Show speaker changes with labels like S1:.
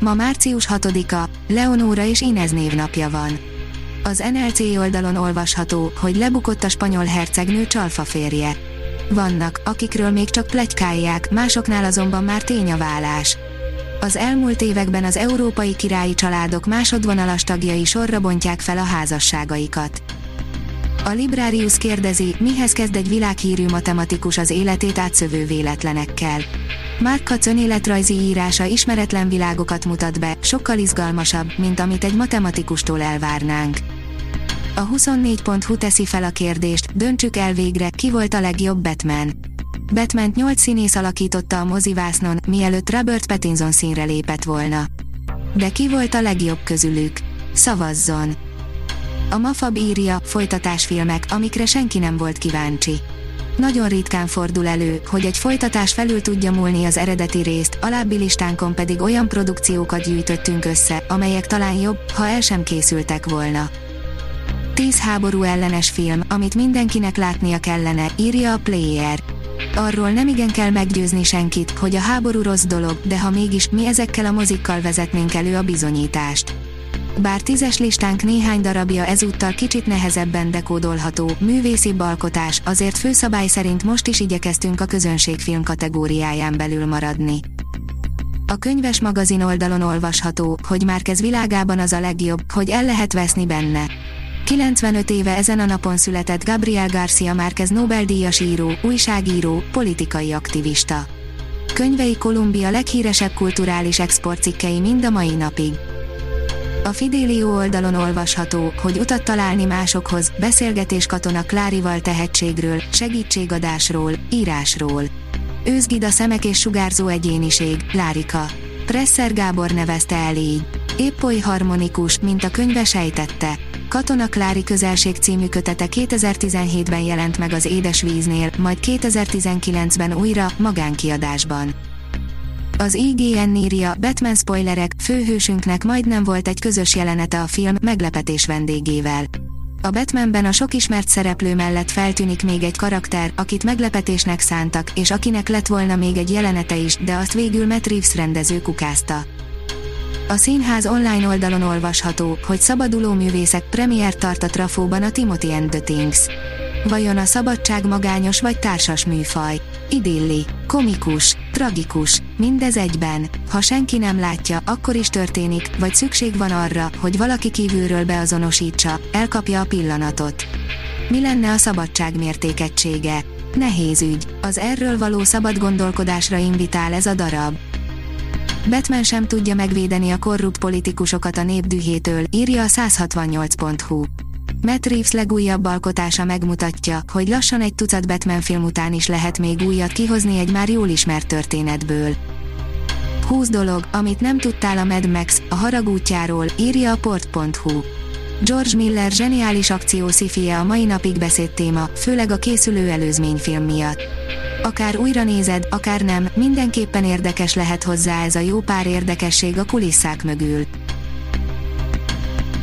S1: Ma március 6-a, Leonóra és Inez névnapja van. Az NLC oldalon olvasható, hogy lebukott a spanyol hercegnő csalfa férje. Vannak, akikről még csak plegykálják, másoknál azonban már tény a vállás. Az elmúlt években az európai királyi családok másodvonalas tagjai sorra bontják fel a házasságaikat. A Librarius kérdezi, mihez kezd egy világhírű matematikus az életét átszövő véletlenekkel. Mark Katz önéletrajzi írása ismeretlen világokat mutat be, sokkal izgalmasabb, mint amit egy matematikustól elvárnánk. A 24.hu teszi fel a kérdést, döntsük el végre, ki volt a legjobb Batman. Batman 8 színész alakította a mozivásznon, mielőtt Robert Pattinson színre lépett volna. De ki volt a legjobb közülük? Szavazzon! A Mafab írja, folytatásfilmek, amikre senki nem volt kíváncsi. Nagyon ritkán fordul elő, hogy egy folytatás felül tudja múlni az eredeti részt, alábbi listánkon pedig olyan produkciókat gyűjtöttünk össze, amelyek talán jobb, ha el sem készültek volna. 10 háború ellenes film, amit mindenkinek látnia kellene, írja a Player. Arról nem igen kell meggyőzni senkit, hogy a háború rossz dolog, de ha mégis, mi ezekkel a mozikkal vezetnénk elő a bizonyítást. Bár tízes listánk néhány darabja ezúttal kicsit nehezebben dekódolható, művészi alkotás, azért főszabály szerint most is igyekeztünk a közönségfilm kategóriáján belül maradni. A könyves magazin oldalon olvasható, hogy már kezd világában az a legjobb, hogy el lehet veszni benne. 95 éve ezen a napon született Gabriel Garcia Márquez Nobel-díjas író, újságíró, politikai aktivista. Könyvei Kolumbia leghíresebb kulturális exportcikkei mind a mai napig. A Fidélió oldalon olvasható, hogy utat találni másokhoz, beszélgetés katona Klárival tehetségről, segítségadásról, írásról. Őzgid a szemek és sugárzó egyéniség, Lárika. Presser Gábor nevezte el így. Épp oly harmonikus, mint a könyve sejtette. Katona Klári közelség című kötete 2017-ben jelent meg az Édesvíznél, majd 2019-ben újra, magánkiadásban. Az IGN írja, Batman spoilerek, főhősünknek majdnem volt egy közös jelenete a film meglepetés vendégével. A Batmanben a sok ismert szereplő mellett feltűnik még egy karakter, akit meglepetésnek szántak, és akinek lett volna még egy jelenete is, de azt végül Matt Reeves rendező kukázta. A színház online oldalon olvasható, hogy szabaduló művészek premier tart a Trafóban a Timothy and the Things. Vajon a szabadság magányos vagy társas műfaj? Idilli, komikus, tragikus, mindez egyben. Ha senki nem látja, akkor is történik, vagy szükség van arra, hogy valaki kívülről beazonosítsa, elkapja a pillanatot. Mi lenne a szabadság mértékegysége? Nehéz ügy. Az erről való szabad gondolkodásra invitál ez a darab. Batman sem tudja megvédeni a korrupt politikusokat a népdühétől, írja a 168.hu. Matt Reeves legújabb alkotása megmutatja, hogy lassan egy tucat Batman film után is lehet még újat kihozni egy már jól ismert történetből. 20 dolog, amit nem tudtál a Mad Max, a harag útjáról, írja a port.hu. George Miller zseniális akció szifie a mai napig beszéd téma, főleg a készülő előzményfilm miatt. Akár újra nézed, akár nem, mindenképpen érdekes lehet hozzá ez a jó pár érdekesség a kulisszák mögül.